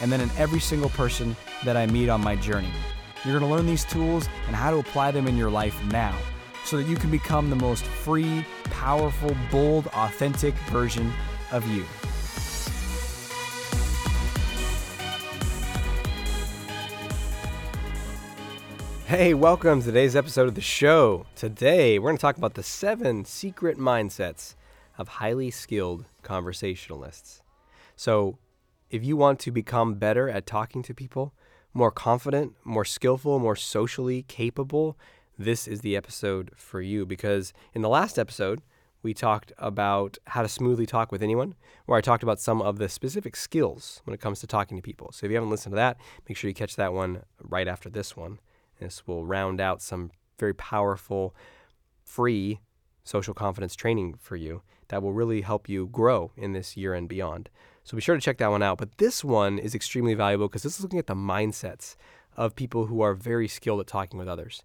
and then in every single person that I meet on my journey. You're going to learn these tools and how to apply them in your life now so that you can become the most free, powerful, bold, authentic version of you. Hey, welcome to today's episode of the show. Today, we're going to talk about the seven secret mindsets of highly skilled conversationalists. So, if you want to become better at talking to people, more confident, more skillful, more socially capable, this is the episode for you. Because in the last episode, we talked about how to smoothly talk with anyone, where I talked about some of the specific skills when it comes to talking to people. So if you haven't listened to that, make sure you catch that one right after this one. This will round out some very powerful, free social confidence training for you that will really help you grow in this year and beyond. So be sure to check that one out. But this one is extremely valuable because this is looking at the mindsets of people who are very skilled at talking with others.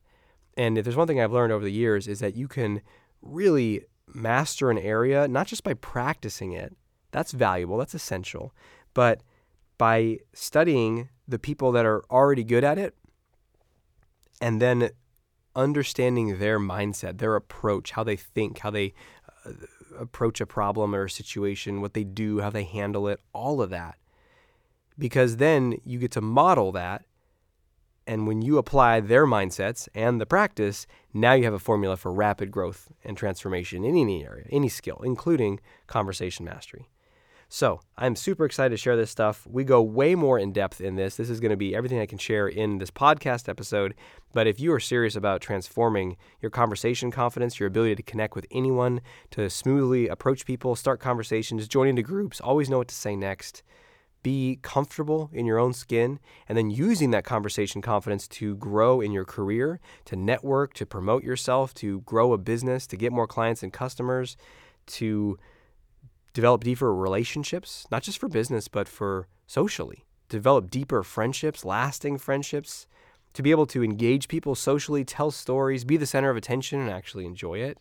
And if there's one thing I've learned over the years is that you can really master an area not just by practicing it. That's valuable, that's essential, but by studying the people that are already good at it and then understanding their mindset, their approach, how they think, how they uh, approach a problem or a situation, what they do, how they handle it, all of that. Because then you get to model that. And when you apply their mindsets and the practice, now you have a formula for rapid growth and transformation in any area, any skill, including conversation mastery. So I'm super excited to share this stuff. We go way more in depth in this. This is going to be everything I can share in this podcast episode. But if you are serious about transforming your conversation confidence, your ability to connect with anyone, to smoothly approach people, start conversations, join into groups, always know what to say next, be comfortable in your own skin, and then using that conversation confidence to grow in your career, to network, to promote yourself, to grow a business, to get more clients and customers, to develop deeper relationships, not just for business, but for socially. Develop deeper friendships, lasting friendships, to be able to engage people socially, tell stories, be the center of attention, and actually enjoy it.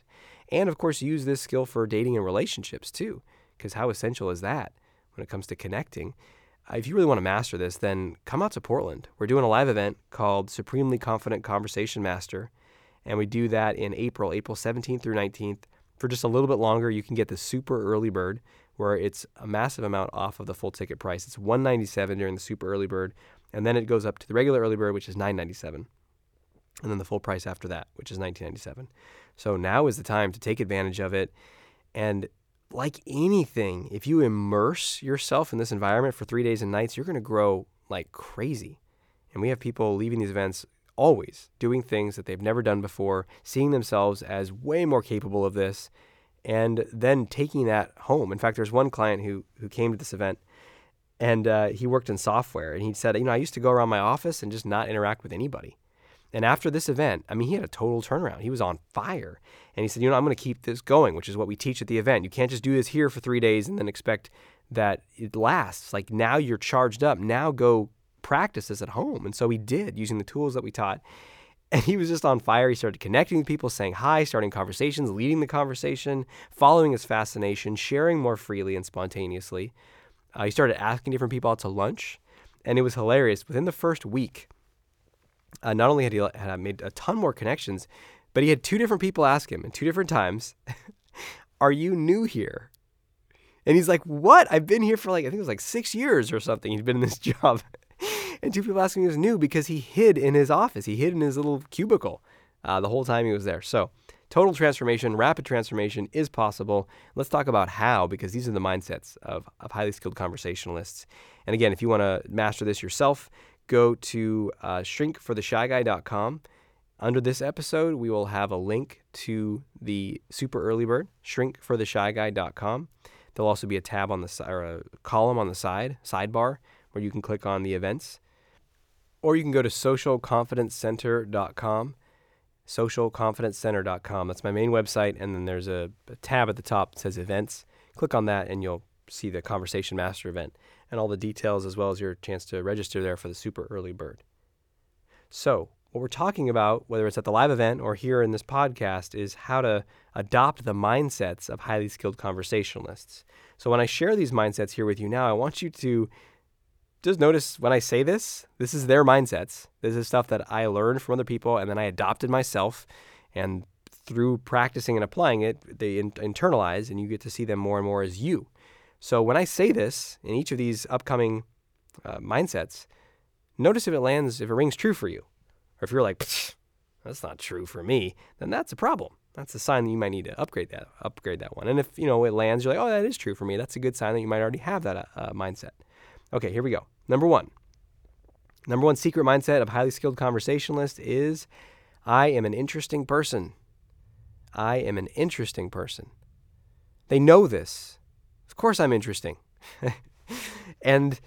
And of course, use this skill for dating and relationships too, because how essential is that when it comes to connecting? Uh, if you really want to master this, then come out to Portland. We're doing a live event called Supremely Confident Conversation Master, and we do that in April, April 17th through 19th for just a little bit longer, you can get the super early bird, where it's a massive amount off of the full ticket price. It's 197 during the super early bird, and then it goes up to the regular early bird, which is 997, and then the full price after that, which is 1997. So now is the time to take advantage of it. And like anything, if you immerse yourself in this environment for three days and nights, you're going to grow like crazy. And we have people leaving these events always doing things that they've never done before, seeing themselves as way more capable of this, and then taking that home. In fact, there's one client who who came to this event, and uh, he worked in software, and he said, you know, I used to go around my office and just not interact with anybody. And after this event, I mean, he had a total turnaround. He was on fire. And he said, you know, I'm going to keep this going, which is what we teach at the event. You can't just do this here for three days and then expect that it lasts. Like now you're charged up. Now go practice this at home. And so he did using the tools that we taught. And he was just on fire. He started connecting with people, saying hi, starting conversations, leading the conversation, following his fascination, sharing more freely and spontaneously. Uh, he started asking different people out to lunch. And it was hilarious. Within the first week, uh, not only had he had made a ton more connections, but he had two different people ask him in two different times, Are you new here? And he's like, What? I've been here for like, I think it was like six years or something. He'd been in this job and two people asked me he was new because he hid in his office. He hid in his little cubicle uh, the whole time he was there. So, total transformation, rapid transformation is possible. Let's talk about how, because these are the mindsets of, of highly skilled conversationalists. And again, if you want to master this yourself, go to uh, shrinkfortheshyguy.com. Under this episode, we will have a link to the super early bird, shrinkfortheshyguy.com. There'll also be a tab on the side or a column on the side, sidebar, where you can click on the events or you can go to socialconfidencecenter.com. Socialconfidencecenter.com. That's my main website. And then there's a, a tab at the top that says events. Click on that and you'll see the Conversation Master event and all the details as well as your chance to register there for the super early bird. So, what we're talking about, whether it's at the live event or here in this podcast, is how to adopt the mindsets of highly skilled conversationalists. So, when I share these mindsets here with you now, I want you to just notice when I say this, this is their mindsets. This is stuff that I learned from other people and then I adopted myself. And through practicing and applying it, they in- internalize and you get to see them more and more as you. So when I say this in each of these upcoming uh, mindsets, notice if it lands, if it rings true for you. Or if you're like, that's not true for me, then that's a problem. That's a sign that you might need to upgrade that, upgrade that one. And if you know it lands, you're like, oh, that is true for me. That's a good sign that you might already have that uh, mindset. Okay, here we go. Number one. Number one secret mindset of highly skilled conversationalist is I am an interesting person. I am an interesting person. They know this. Of course, I'm interesting. and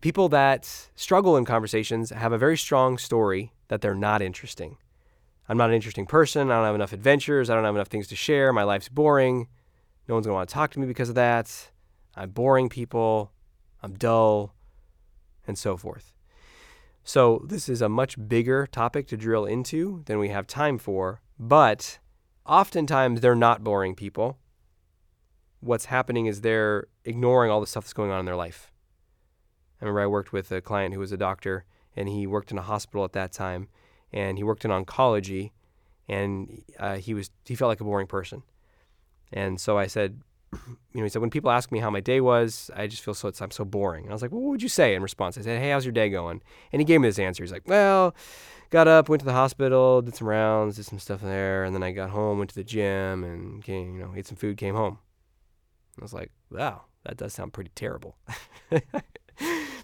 people that struggle in conversations have a very strong story that they're not interesting. I'm not an interesting person. I don't have enough adventures. I don't have enough things to share. My life's boring. No one's going to want to talk to me because of that. I'm boring people. I'm dull, and so forth. So, this is a much bigger topic to drill into than we have time for, but oftentimes they're not boring people. What's happening is they're ignoring all the stuff that's going on in their life. I remember I worked with a client who was a doctor, and he worked in a hospital at that time, and he worked in oncology, and uh, he was he felt like a boring person. And so I said, you know, he said, when people ask me how my day was, I just feel so, I'm so boring. And I was like, well, what would you say in response? I said, hey, how's your day going? And he gave me this answer. He's like, well, got up, went to the hospital, did some rounds, did some stuff there. And then I got home, went to the gym and came, you know, ate some food, came home. I was like, wow, that does sound pretty terrible.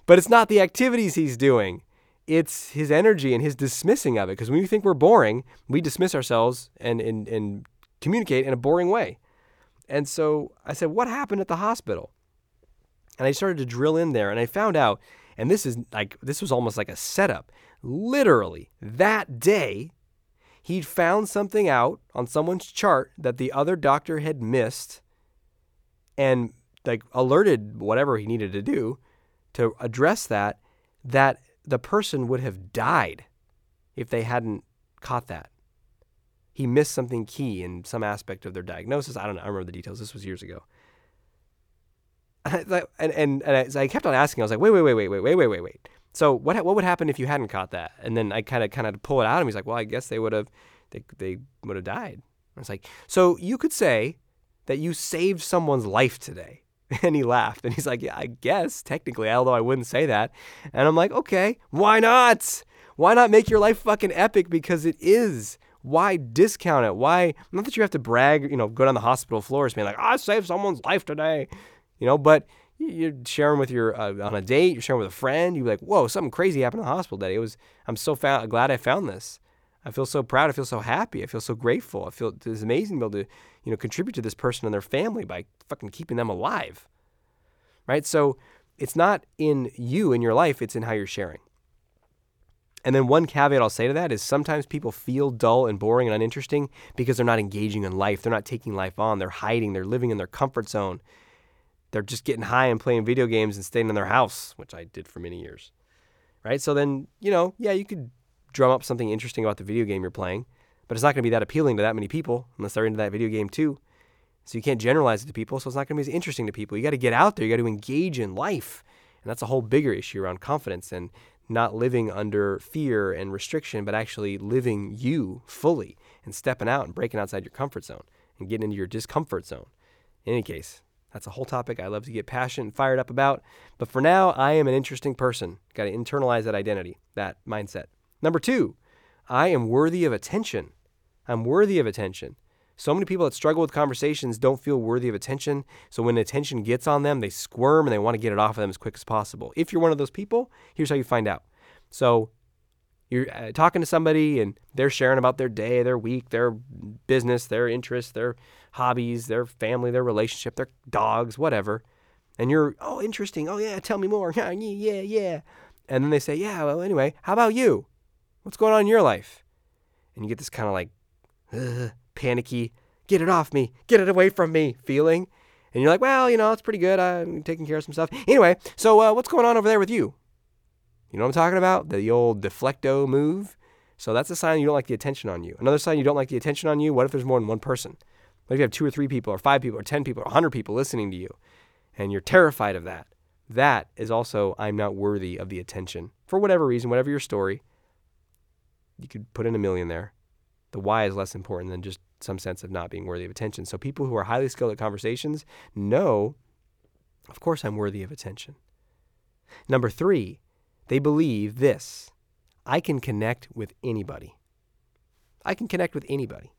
but it's not the activities he's doing. It's his energy and his dismissing of it. Because when we think we're boring, we dismiss ourselves and, and, and communicate in a boring way. And so I said, What happened at the hospital? And I started to drill in there and I found out, and this is like, this was almost like a setup. Literally, that day, he'd found something out on someone's chart that the other doctor had missed and like alerted whatever he needed to do to address that, that the person would have died if they hadn't caught that he missed something key in some aspect of their diagnosis. I don't know. I remember the details. This was years ago. And and, and, and I kept on asking. I was like, wait, wait, wait, wait, wait, wait, wait, wait, wait. So what what would happen if you hadn't caught that? And then I kind of kind of pull it out, and he's like, well, I guess they would have they they would have died. I was like, so you could say that you saved someone's life today. And he laughed and he's like, Yeah, I guess technically, although I wouldn't say that. And I'm like, Okay, why not? Why not make your life fucking epic? Because it is why discount it? Why not that you have to brag, you know, go down the hospital floors being like, I saved someone's life today, you know, but you're sharing with your uh, on a date, you're sharing with a friend, you're like, whoa, something crazy happened in the hospital today. It was I'm so glad I found this. I feel so proud. I feel so happy. I feel so grateful. I feel it's amazing to be able to, you know, contribute to this person and their family by fucking keeping them alive. Right? So it's not in you in your life, it's in how you're sharing. And then one caveat I'll say to that is sometimes people feel dull and boring and uninteresting because they're not engaging in life. They're not taking life on. They're hiding. They're living in their comfort zone. They're just getting high and playing video games and staying in their house, which I did for many years. Right? So then, you know, yeah, you could drum up something interesting about the video game you're playing, but it's not going to be that appealing to that many people unless they're into that video game too. So you can't generalize it to people, so it's not going to be as interesting to people. You got to get out there. You got to engage in life. And that's a whole bigger issue around confidence and not living under fear and restriction, but actually living you fully and stepping out and breaking outside your comfort zone and getting into your discomfort zone. In any case, that's a whole topic I love to get passionate and fired up about. But for now, I am an interesting person. Got to internalize that identity, that mindset. Number two, I am worthy of attention. I'm worthy of attention. So many people that struggle with conversations don't feel worthy of attention. So when attention gets on them, they squirm and they want to get it off of them as quick as possible. If you're one of those people, here's how you find out. So you're uh, talking to somebody and they're sharing about their day, their week, their business, their interests, their hobbies, their family, their relationship, their dogs, whatever. And you're, oh, interesting. Oh, yeah, tell me more. yeah, yeah, yeah. And then they say, Yeah, well, anyway, how about you? What's going on in your life? And you get this kind of like uh, panicky, get it off me, get it away from me feeling. And you're like, Well, you know, it's pretty good. I'm taking care of some stuff. Anyway, so uh, what's going on over there with you? You know what I'm talking about? The old deflecto move. So that's a sign you don't like the attention on you. Another sign you don't like the attention on you, what if there's more than one person? What if you have two or three people, or five people, or 10 people, or 100 people listening to you, and you're terrified of that? That is also, I'm not worthy of the attention. For whatever reason, whatever your story, you could put in a million there. The why is less important than just some sense of not being worthy of attention. So people who are highly skilled at conversations know, of course, I'm worthy of attention. Number three, they believe this I can connect with anybody. I can connect with anybody.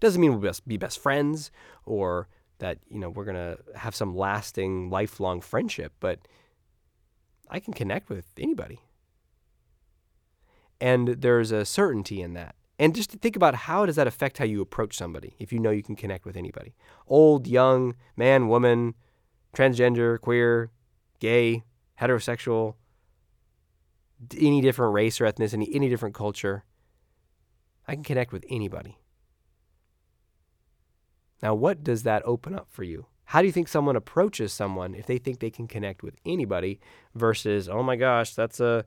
Doesn't mean we'll be best friends or that, you know, we're going to have some lasting, lifelong friendship, but I can connect with anybody. And there's a certainty in that. And just to think about how does that affect how you approach somebody if you know you can connect with anybody. Old, young, man, woman, transgender, queer, gay, heterosexual, any different race or ethnicity, any different culture. I can connect with anybody. Now, what does that open up for you? How do you think someone approaches someone if they think they can connect with anybody versus, oh my gosh, that's a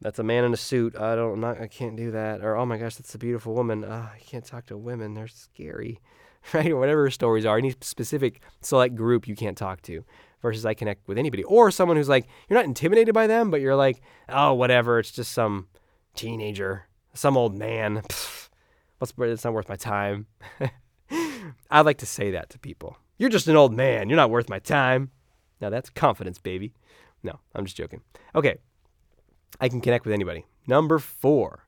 that's a man in a suit. I don't not I can't do that. Or oh my gosh, that's a beautiful woman. Uh, I can't talk to women. They're scary. Right? Whatever stories are. Any specific select group you can't talk to versus I connect with anybody. Or someone who's like, you're not intimidated by them, but you're like, oh, whatever. It's just some teenager, some old man. Pfft, what's it's not worth my time. I like to say that to people. You're just an old man. You're not worth my time. Now that's confidence, baby. No, I'm just joking. Okay. I can connect with anybody. Number four.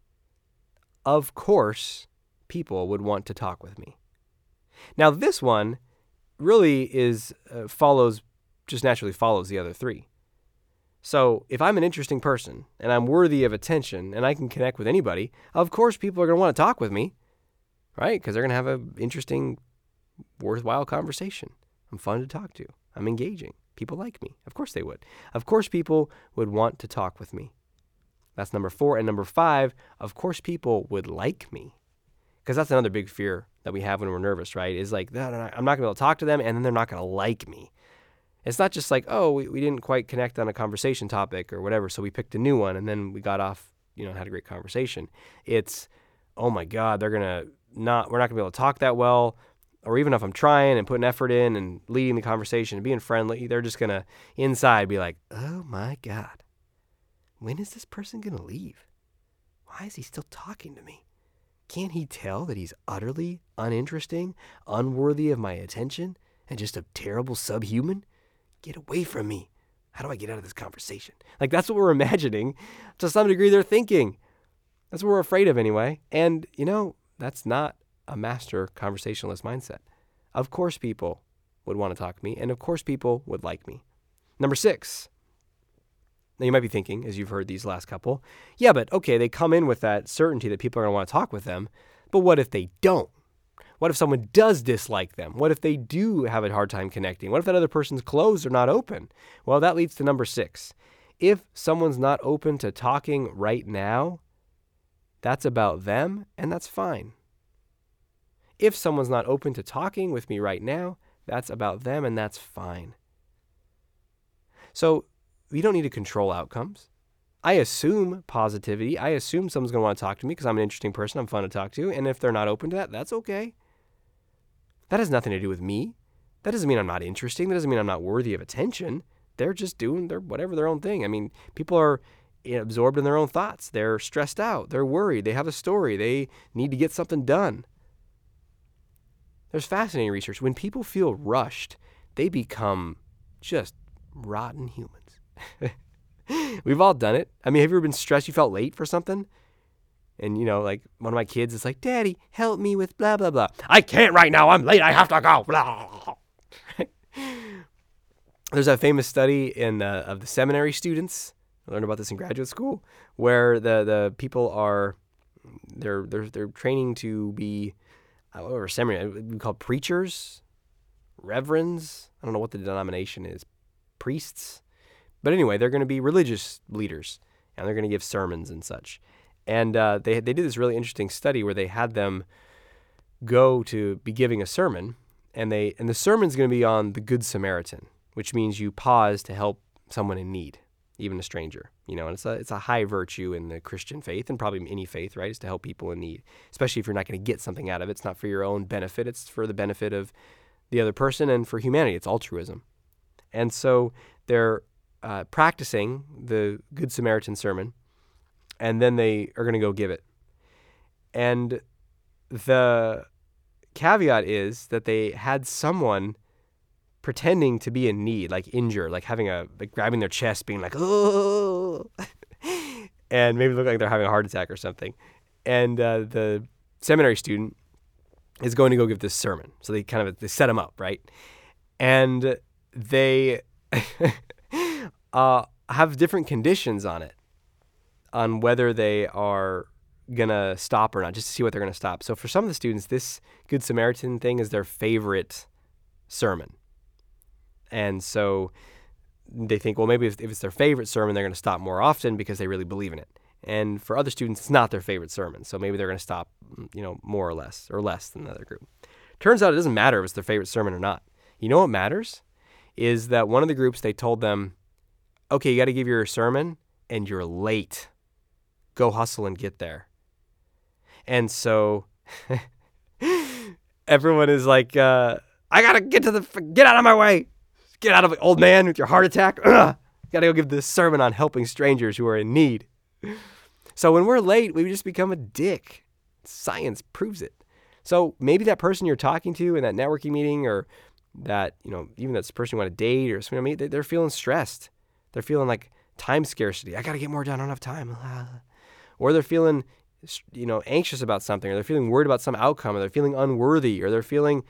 Of course, people would want to talk with me. Now, this one really is uh, follows just naturally follows the other three. So, if I'm an interesting person and I'm worthy of attention and I can connect with anybody, of course people are going to want to talk with me, right? Because they're going to have an interesting, worthwhile conversation. I'm fun to talk to. I'm engaging. People like me. Of course they would. Of course people would want to talk with me. That's number four. And number five, of course people would like me. Because that's another big fear that we have when we're nervous, right? Is like, I'm not going to be able to talk to them and then they're not going to like me. It's not just like, oh, we, we didn't quite connect on a conversation topic or whatever, so we picked a new one and then we got off, you know, had a great conversation. It's, oh my God, they're going to not, we're not going to be able to talk that well. Or even if I'm trying and putting effort in and leading the conversation and being friendly, they're just going to inside be like, oh my God, when is this person going to leave? Why is he still talking to me? Can't he tell that he's utterly uninteresting, unworthy of my attention, and just a terrible subhuman? Get away from me. How do I get out of this conversation? Like, that's what we're imagining. To some degree, they're thinking. That's what we're afraid of, anyway. And, you know, that's not a master conversationalist mindset. Of course, people would want to talk to me, and of course, people would like me. Number six. Now, you might be thinking, as you've heard these last couple, yeah, but okay, they come in with that certainty that people are going to want to talk with them. But what if they don't? What if someone does dislike them? What if they do have a hard time connecting? What if that other person's closed or not open? Well, that leads to number six. If someone's not open to talking right now, that's about them, and that's fine. If someone's not open to talking with me right now, that's about them, and that's fine. So we don't need to control outcomes. I assume positivity. I assume someone's going to want to talk to me because I'm an interesting person. I'm fun to talk to. And if they're not open to that, that's okay. That has nothing to do with me. That doesn't mean I'm not interesting. That doesn't mean I'm not worthy of attention. They're just doing their whatever their own thing. I mean, people are eh, absorbed in their own thoughts. They're stressed out. They're worried. They have a story. They need to get something done. There's fascinating research. When people feel rushed, they become just rotten humans. We've all done it. I mean, have you ever been stressed? You felt late for something? And you know, like one of my kids is like, "Daddy, help me with blah blah blah." I can't right now. I'm late. I have to go. Blah. There's a famous study in uh, of the seminary students. I learned about this in graduate school, where the the people are they're they're they're training to be whatever seminary we call preachers, reverends. I don't know what the denomination is. Priests, But anyway, they're going to be religious leaders and they're going to give sermons and such. And uh, they, they did this really interesting study where they had them go to be giving a sermon, and they and the sermon's going to be on the Good Samaritan, which means you pause to help someone in need, even a stranger. You know, and it's a it's a high virtue in the Christian faith and probably any faith, right? Is to help people in need, especially if you're not going to get something out of it. It's not for your own benefit; it's for the benefit of the other person and for humanity. It's altruism. And so they're uh, practicing the Good Samaritan sermon, and then they are going to go give it. And the caveat is that they had someone pretending to be in need, like injured, like having a like grabbing their chest, being like, oh, and maybe look like they're having a heart attack or something. And uh, the seminary student is going to go give this sermon, so they kind of they set him up, right? And they uh, have different conditions on it, on whether they are gonna stop or not, just to see what they're gonna stop. So for some of the students, this Good Samaritan thing is their favorite sermon, and so they think, well, maybe if, if it's their favorite sermon, they're gonna stop more often because they really believe in it. And for other students, it's not their favorite sermon, so maybe they're gonna stop, you know, more or less, or less than the other group. Turns out it doesn't matter if it's their favorite sermon or not. You know what matters? Is that one of the groups they told them, okay, you got to give your sermon, and you're late. Go hustle and get there. And so everyone is like, uh, I gotta get to the, get out of my way. Get out of it, old man with your heart attack. Ugh. Gotta go give this sermon on helping strangers who are in need. So when we're late, we just become a dick. Science proves it. So maybe that person you're talking to in that networking meeting or that, you know, even that person you want to date or something, they're feeling stressed. They're feeling like time scarcity. I got to get more done. I don't have time. Or they're feeling, you know, anxious about something, or they're feeling worried about some outcome, or they're feeling unworthy, or they're feeling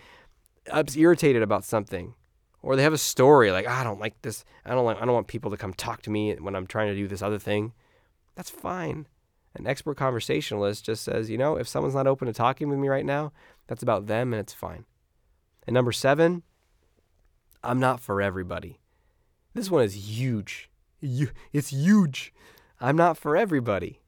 irritated about something, or they have a story like ah, I don't like this. I don't like. I don't want people to come talk to me when I'm trying to do this other thing. That's fine. An expert conversationalist just says, you know, if someone's not open to talking with me right now, that's about them and it's fine. And number seven, I'm not for everybody. This one is huge. It's huge. I'm not for everybody.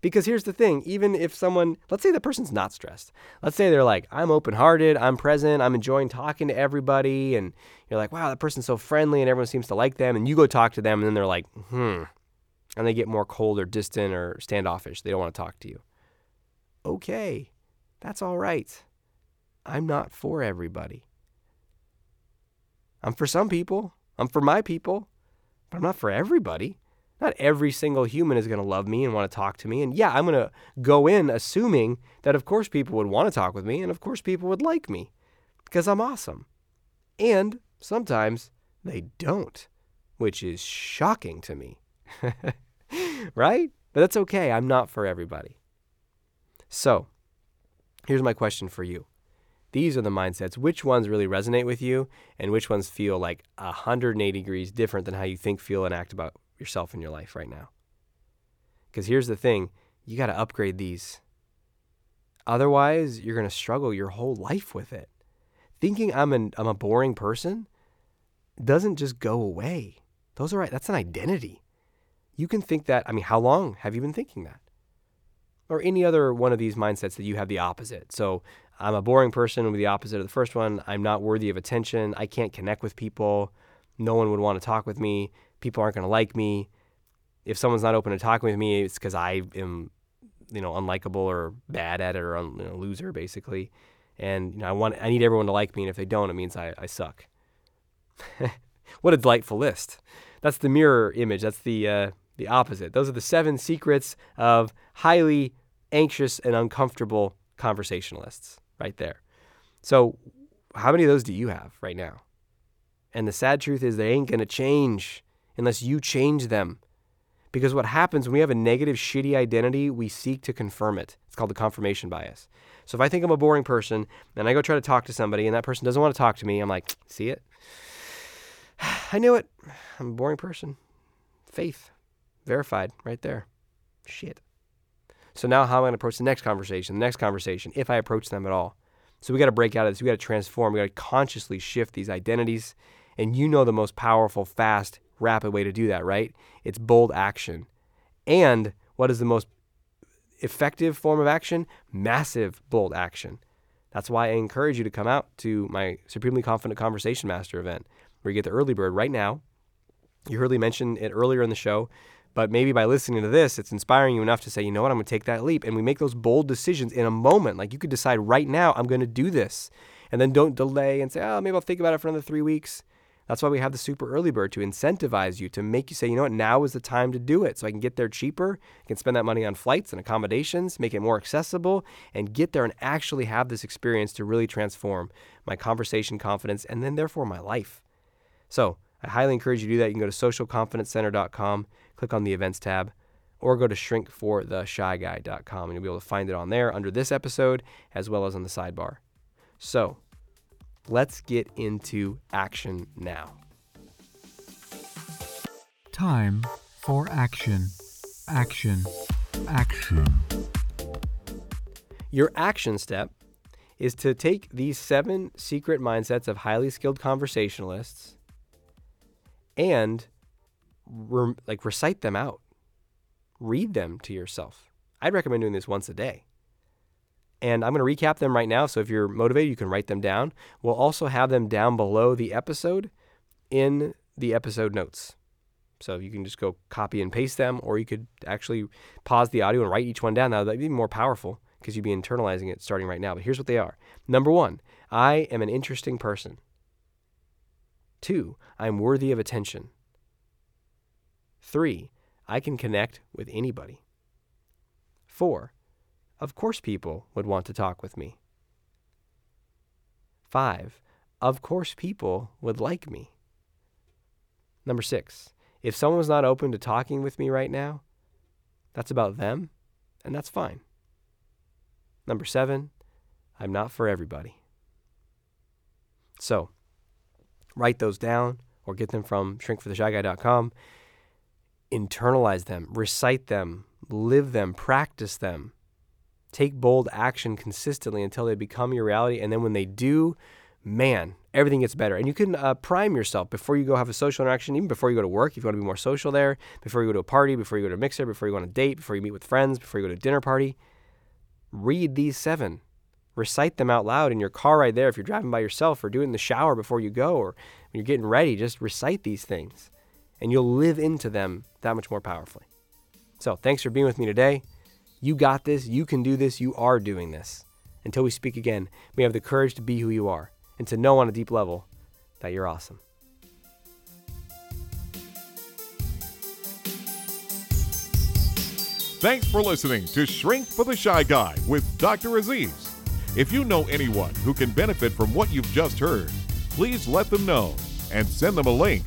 Because here's the thing even if someone, let's say the person's not stressed, let's say they're like, I'm open hearted, I'm present, I'm enjoying talking to everybody, and you're like, wow, that person's so friendly and everyone seems to like them, and you go talk to them, and then they're like, hmm, and they get more cold or distant or standoffish. They don't want to talk to you. Okay, that's all right. I'm not for everybody. I'm for some people. I'm for my people, but I'm not for everybody. Not every single human is going to love me and want to talk to me. And yeah, I'm going to go in assuming that, of course, people would want to talk with me and, of course, people would like me because I'm awesome. And sometimes they don't, which is shocking to me. right? But that's okay. I'm not for everybody. So, here's my question for you these are the mindsets. Which ones really resonate with you, and which ones feel like 180 degrees different than how you think, feel, and act about yourself in your life right now? Because here's the thing you got to upgrade these. Otherwise, you're going to struggle your whole life with it. Thinking I'm, an, I'm a boring person doesn't just go away. Those are right. That's an identity. You can think that. I mean, how long have you been thinking that? Or any other one of these mindsets that you have the opposite. So I'm a boring person with the opposite of the first one. I'm not worthy of attention. I can't connect with people. No one would want to talk with me. People aren't going to like me. If someone's not open to talking with me, it's because I am, you know, unlikable or bad at it or a you know, loser, basically. And you know, I want, I need everyone to like me, and if they don't, it means I, I suck. what a delightful list. That's the mirror image. That's the uh, the opposite. Those are the seven secrets of highly anxious and uncomfortable conversationalists right there. So, how many of those do you have right now? And the sad truth is, they ain't going to change unless you change them. Because what happens when we have a negative, shitty identity, we seek to confirm it. It's called the confirmation bias. So if I think I'm a boring person and I go try to talk to somebody and that person doesn't want to talk to me, I'm like, see it? I knew it. I'm a boring person. Faith. Verified right there. Shit. So now how am I going to approach the next conversation, the next conversation, if I approach them at all? So we got to break out of this. We got to transform. We got to consciously shift these identities. And you know the most powerful, fast, rapid way to do that, right? It's bold action. And what is the most effective form of action? Massive bold action. That's why I encourage you to come out to my Supremely Confident Conversation Master event, where you get the early bird right now. You heard me mention it earlier in the show, but maybe by listening to this, it's inspiring you enough to say, you know what, I'm going to take that leap. And we make those bold decisions in a moment. Like you could decide right now, I'm going to do this. And then don't delay and say, oh, maybe I'll think about it for another three weeks. That's why we have the super early bird to incentivize you, to make you say, you know what, now is the time to do it. So I can get there cheaper, I can spend that money on flights and accommodations, make it more accessible, and get there and actually have this experience to really transform my conversation confidence and then therefore my life. So I highly encourage you to do that. You can go to socialconfidencecenter.com, click on the events tab, or go to shrinkfortheshyguy.com and you'll be able to find it on there under this episode as well as on the sidebar. So, Let's get into action now. Time for action. Action. Action. Your action step is to take these seven secret mindsets of highly skilled conversationalists and re- like recite them out. Read them to yourself. I'd recommend doing this once a day. And I'm going to recap them right now. So if you're motivated, you can write them down. We'll also have them down below the episode in the episode notes. So you can just go copy and paste them, or you could actually pause the audio and write each one down. Now, that'd be more powerful because you'd be internalizing it starting right now. But here's what they are Number one, I am an interesting person. Two, I'm worthy of attention. Three, I can connect with anybody. Four, of course, people would want to talk with me. Five, of course, people would like me. Number six, if someone's not open to talking with me right now, that's about them, and that's fine. Number seven, I'm not for everybody. So, write those down or get them from shrinkfortheshyguy.com. Internalize them, recite them, live them, practice them take bold action consistently until they become your reality. And then when they do, man, everything gets better. And you can uh, prime yourself before you go have a social interaction, even before you go to work, if you want to be more social there, before you go to a party, before you go to a mixer, before you go on a date, before you meet with friends, before you go to a dinner party. Read these seven. Recite them out loud in your car right there if you're driving by yourself or do it in the shower before you go or when you're getting ready. Just recite these things and you'll live into them that much more powerfully. So, thanks for being with me today. You got this. You can do this. You are doing this. Until we speak again, we have the courage to be who you are and to know on a deep level that you're awesome. Thanks for listening to Shrink for the Shy Guy with Dr. Aziz. If you know anyone who can benefit from what you've just heard, please let them know and send them a link